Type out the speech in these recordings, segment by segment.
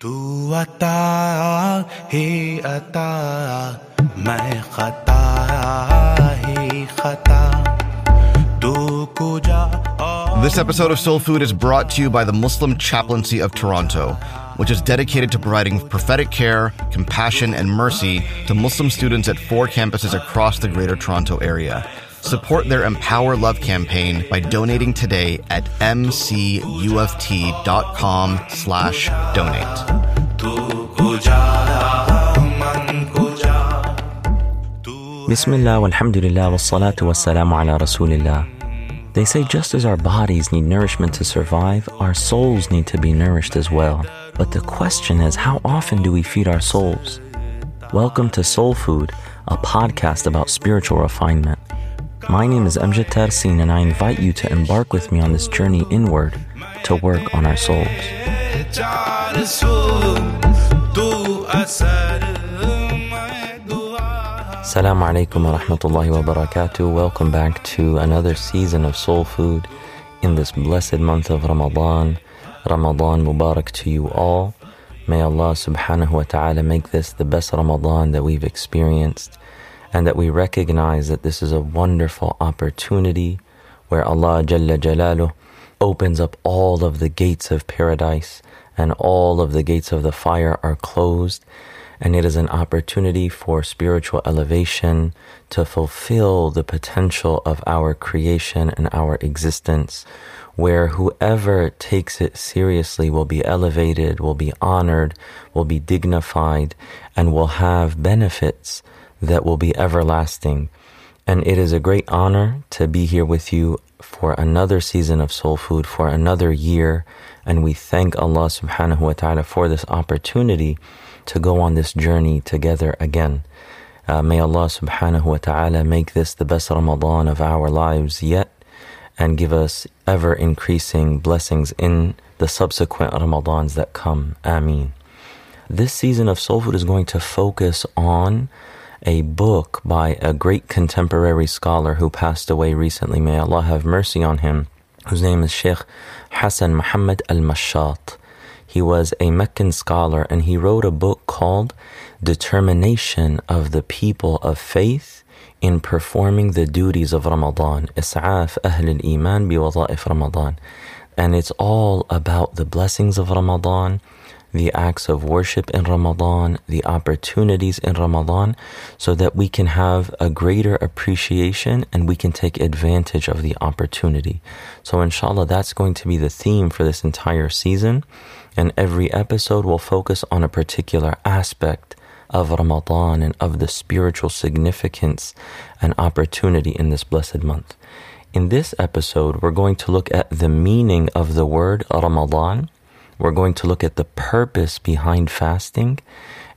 तू अता हे अता मैं खता हे खता तू कुजा This episode of Soul Food is brought to you by the Muslim Chaplaincy of Toronto, which is dedicated to providing prophetic care, compassion, and mercy to Muslim students at four campuses across the Greater Toronto Area. Support their Empower Love campaign by donating today at mcuft.com slash donate. Bismillah, walhamdulillah, wassalatu wassalamu ala rasulillah. They say just as our bodies need nourishment to survive, our souls need to be nourished as well. But the question is, how often do we feed our souls? Welcome to Soul Food, a podcast about spiritual refinement. My name is Amjad Tarsin, and I invite you to embark with me on this journey inward to work on our souls. Assalamu alaikum wa rahmatullahi wa barakatuh. Welcome back to another season of Soul Food in this blessed month of Ramadan. Ramadan Mubarak to you all. May Allah subhanahu wa ta'ala make this the best Ramadan that we've experienced and that we recognize that this is a wonderful opportunity where Allah Jalla opens up all of the gates of paradise and all of the gates of the fire are closed. And it is an opportunity for spiritual elevation to fulfill the potential of our creation and our existence, where whoever takes it seriously will be elevated, will be honored, will be dignified, and will have benefits that will be everlasting. And it is a great honor to be here with you for another season of Soul Food, for another year. And we thank Allah subhanahu wa ta'ala for this opportunity to go on this journey together again. Uh, may Allah subhanahu wa ta'ala make this the best Ramadan of our lives yet and give us ever increasing blessings in the subsequent Ramadans that come. Ameen. This season of Soul Food is going to focus on a book by a great contemporary scholar who passed away recently. May Allah have mercy on him, whose name is Sheikh Hassan Muhammad al Mashat. He was a Meccan scholar and he wrote a book called Determination of the People of Faith in Performing the Duties of Ramadan. Is'af Ahl al-Iman bi Wada'if Ramadan. And it's all about the blessings of Ramadan, the acts of worship in Ramadan, the opportunities in Ramadan, so that we can have a greater appreciation and we can take advantage of the opportunity. So, inshallah, that's going to be the theme for this entire season. And every episode will focus on a particular aspect of Ramadan and of the spiritual significance and opportunity in this blessed month. In this episode, we're going to look at the meaning of the word Ramadan. We're going to look at the purpose behind fasting.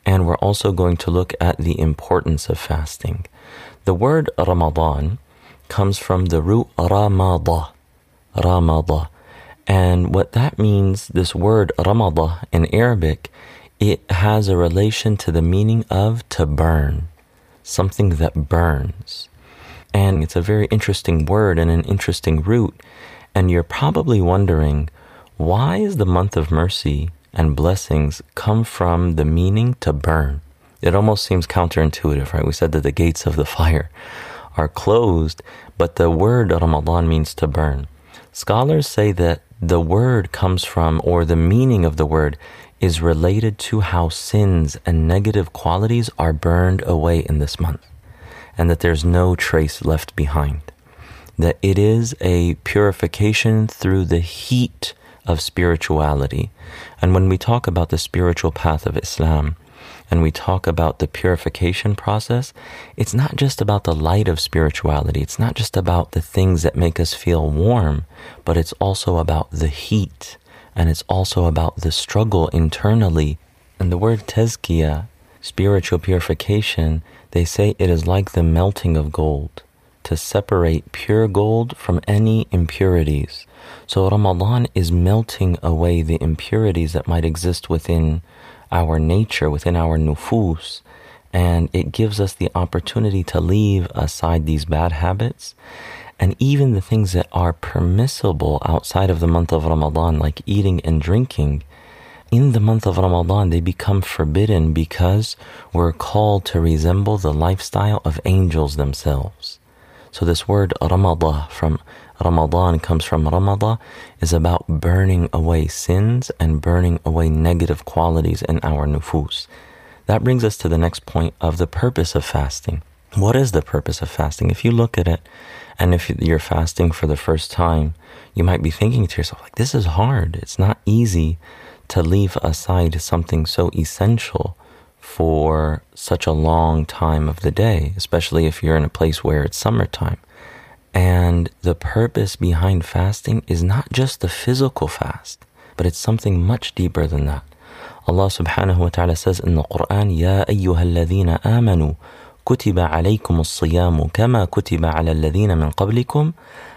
And we're also going to look at the importance of fasting. The word Ramadan comes from the root Ramada. Ramada. And what that means, this word Ramada in Arabic, it has a relation to the meaning of to burn, something that burns. And it's a very interesting word and an interesting root. And you're probably wondering, why is the month of mercy and blessings come from the meaning to burn? It almost seems counterintuitive, right? We said that the gates of the fire are closed, but the word Ramadan means to burn. Scholars say that the word comes from, or the meaning of the word is related to how sins and negative qualities are burned away in this month, and that there's no trace left behind. That it is a purification through the heat of spirituality. And when we talk about the spiritual path of Islam, and we talk about the purification process, it's not just about the light of spirituality. It's not just about the things that make us feel warm, but it's also about the heat. And it's also about the struggle internally. And the word tezkiyah, spiritual purification, they say it is like the melting of gold to separate pure gold from any impurities. So Ramadan is melting away the impurities that might exist within our nature, within our nufus, and it gives us the opportunity to leave aside these bad habits and even the things that are permissible outside of the month of Ramadan, like eating and drinking. in the month of Ramadan, they become forbidden because we're called to resemble the lifestyle of angels themselves. So this word Ramadan from Ramadan comes from Ramadan is about burning away sins and burning away negative qualities in our nufus. That brings us to the next point of the purpose of fasting. What is the purpose of fasting? If you look at it, and if you're fasting for the first time, you might be thinking to yourself, like, this is hard. It's not easy to leave aside something so essential for such a long time of the day, especially if you're in a place where it's summertime. And the purpose behind fasting is not just the physical fast, but it's something much deeper than that. Allah subhanahu wa ta'ala says in the Quran, Ya أيها الذين آمنوا كتب عليكم الصيام كما كتب على الذين من قبلكم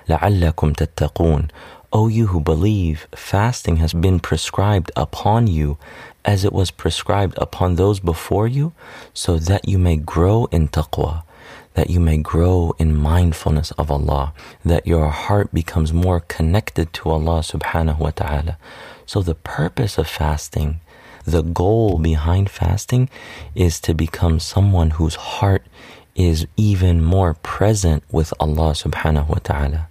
لعلكم تتقون. O you who believe, fasting has been prescribed upon you as it was prescribed upon those before you, so that you may grow in taqwa that you may grow in mindfulness of Allah, that your heart becomes more connected to Allah subhanahu wa ta'ala. So the purpose of fasting, the goal behind fasting is to become someone whose heart is even more present with Allah subhanahu wa ta'ala.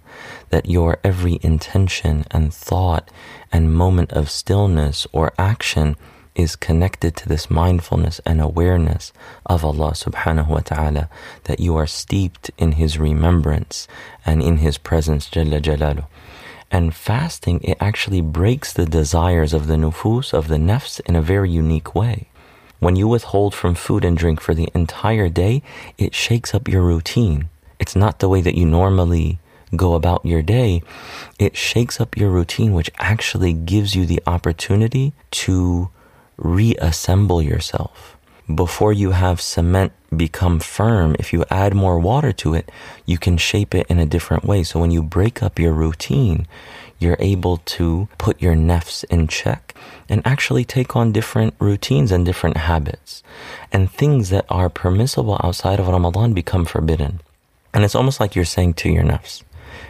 That your every intention and thought and moment of stillness or action is connected to this mindfulness and awareness of Allah subhanahu wa ta'ala, that you are steeped in His remembrance and in His presence, Jalla Jalalu. And fasting, it actually breaks the desires of the nufus, of the nafs, in a very unique way. When you withhold from food and drink for the entire day, it shakes up your routine. It's not the way that you normally go about your day. It shakes up your routine, which actually gives you the opportunity to reassemble yourself. Before you have cement become firm, if you add more water to it, you can shape it in a different way. So when you break up your routine, you're able to put your nafs in check and actually take on different routines and different habits. And things that are permissible outside of Ramadan become forbidden. And it's almost like you're saying to your nafs,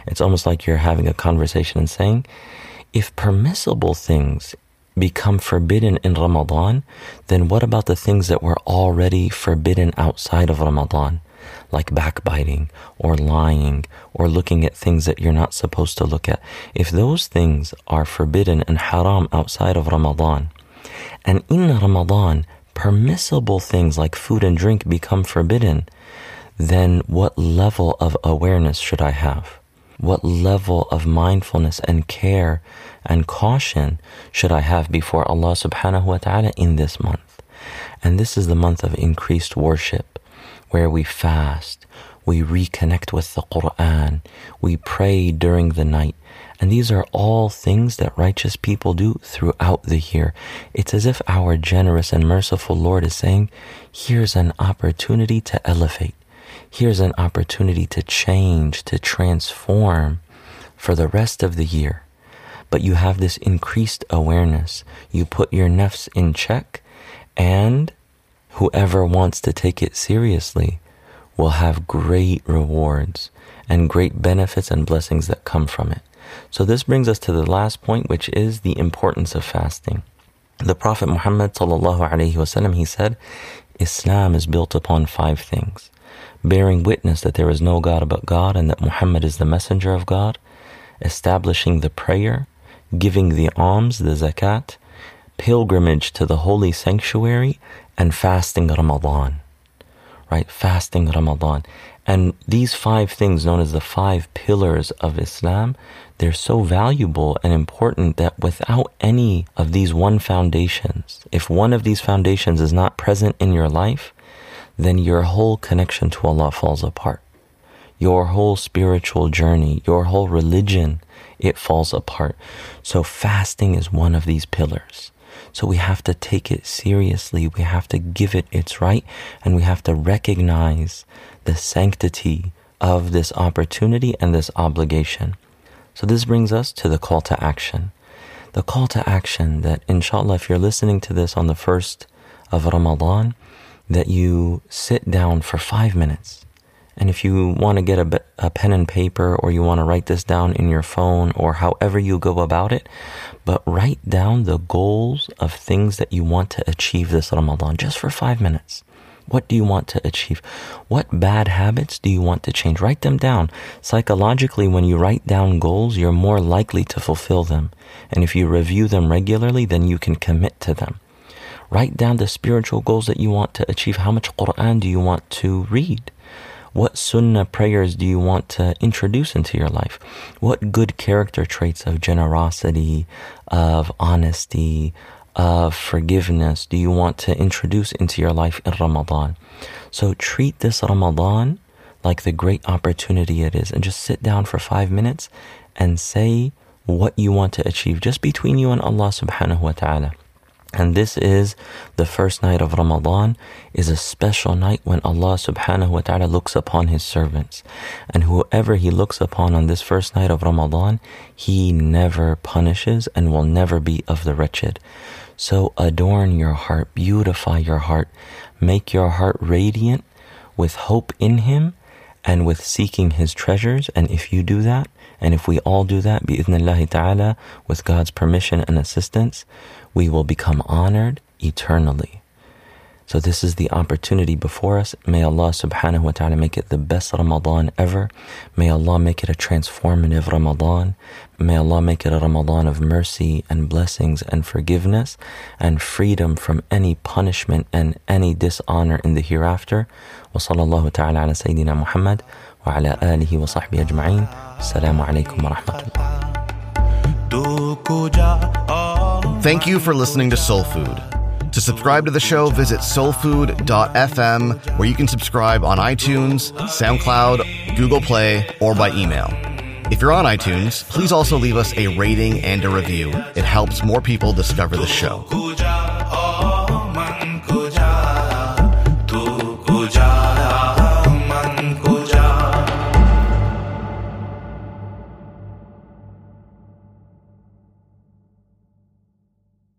it's almost like you're having a conversation and saying, if permissible things become forbidden in Ramadan, then what about the things that were already forbidden outside of Ramadan? Like backbiting or lying or looking at things that you're not supposed to look at. If those things are forbidden and haram outside of Ramadan, and in Ramadan, permissible things like food and drink become forbidden, then what level of awareness should I have? What level of mindfulness and care and caution should I have before Allah subhanahu wa ta'ala in this month? And this is the month of increased worship where we fast, we reconnect with the Quran, we pray during the night. And these are all things that righteous people do throughout the year. It's as if our generous and merciful Lord is saying, here's an opportunity to elevate. Here's an opportunity to change, to transform for the rest of the year but you have this increased awareness. You put your nafs in check, and whoever wants to take it seriously will have great rewards and great benefits and blessings that come from it. So this brings us to the last point, which is the importance of fasting. The Prophet Muhammad wasallam he said, Islam is built upon five things: bearing witness that there is no God but God and that Muhammad is the messenger of God, establishing the prayer, giving the alms, the zakat, pilgrimage to the holy sanctuary, and fasting Ramadan. Right? Fasting Ramadan. And these five things, known as the five pillars of Islam, they're so valuable and important that without any of these one foundations, if one of these foundations is not present in your life, then your whole connection to Allah falls apart. Your whole spiritual journey, your whole religion it falls apart. So fasting is one of these pillars. So we have to take it seriously. We have to give it its right and we have to recognize the sanctity of this opportunity and this obligation. So this brings us to the call to action. The call to action that inshallah, if you're listening to this on the first of Ramadan, that you sit down for five minutes and if you want to get a, a, pen and paper or you want to write this down in your phone or however you go about it, but write down the goals of things that you want to achieve this Ramadan just for five minutes. What do you want to achieve? What bad habits do you want to change? Write them down. Psychologically, when you write down goals, you're more likely to fulfill them. And if you review them regularly, then you can commit to them. Write down the spiritual goals that you want to achieve. How much Quran do you want to read? What sunnah prayers do you want to introduce into your life? What good character traits of generosity, of honesty, of forgiveness do you want to introduce into your life in Ramadan? So treat this Ramadan like the great opportunity it is and just sit down for five minutes and say what you want to achieve just between you and Allah subhanahu wa ta'ala. And this is the first night of Ramadan is a special night when Allah subhanahu wa ta'ala looks upon his servants. And whoever he looks upon on this first night of Ramadan, he never punishes and will never be of the wretched. So adorn your heart, beautify your heart, make your heart radiant with hope in him and with seeking his treasures. And if you do that, and if we all do that, bi'idhnillahi ta'ala, with God's permission and assistance, we will become honored eternally. So this is the opportunity before us. May Allah subhanahu wa ta'ala make it the best Ramadan ever. May Allah make it a transformative Ramadan. May Allah make it a Ramadan of mercy and blessings and forgiveness and freedom from any punishment and any dishonor in the hereafter. Wa sallallahu ta'ala ala Sayyidina Muhammad wa ala alihi wa sahbihi ajma'in. Assalamu alaikum wa rahmatullah. Thank you for listening to Soul Food. To subscribe to the show, visit soulfood.fm, where you can subscribe on iTunes, SoundCloud, Google Play, or by email. If you're on iTunes, please also leave us a rating and a review. It helps more people discover the show.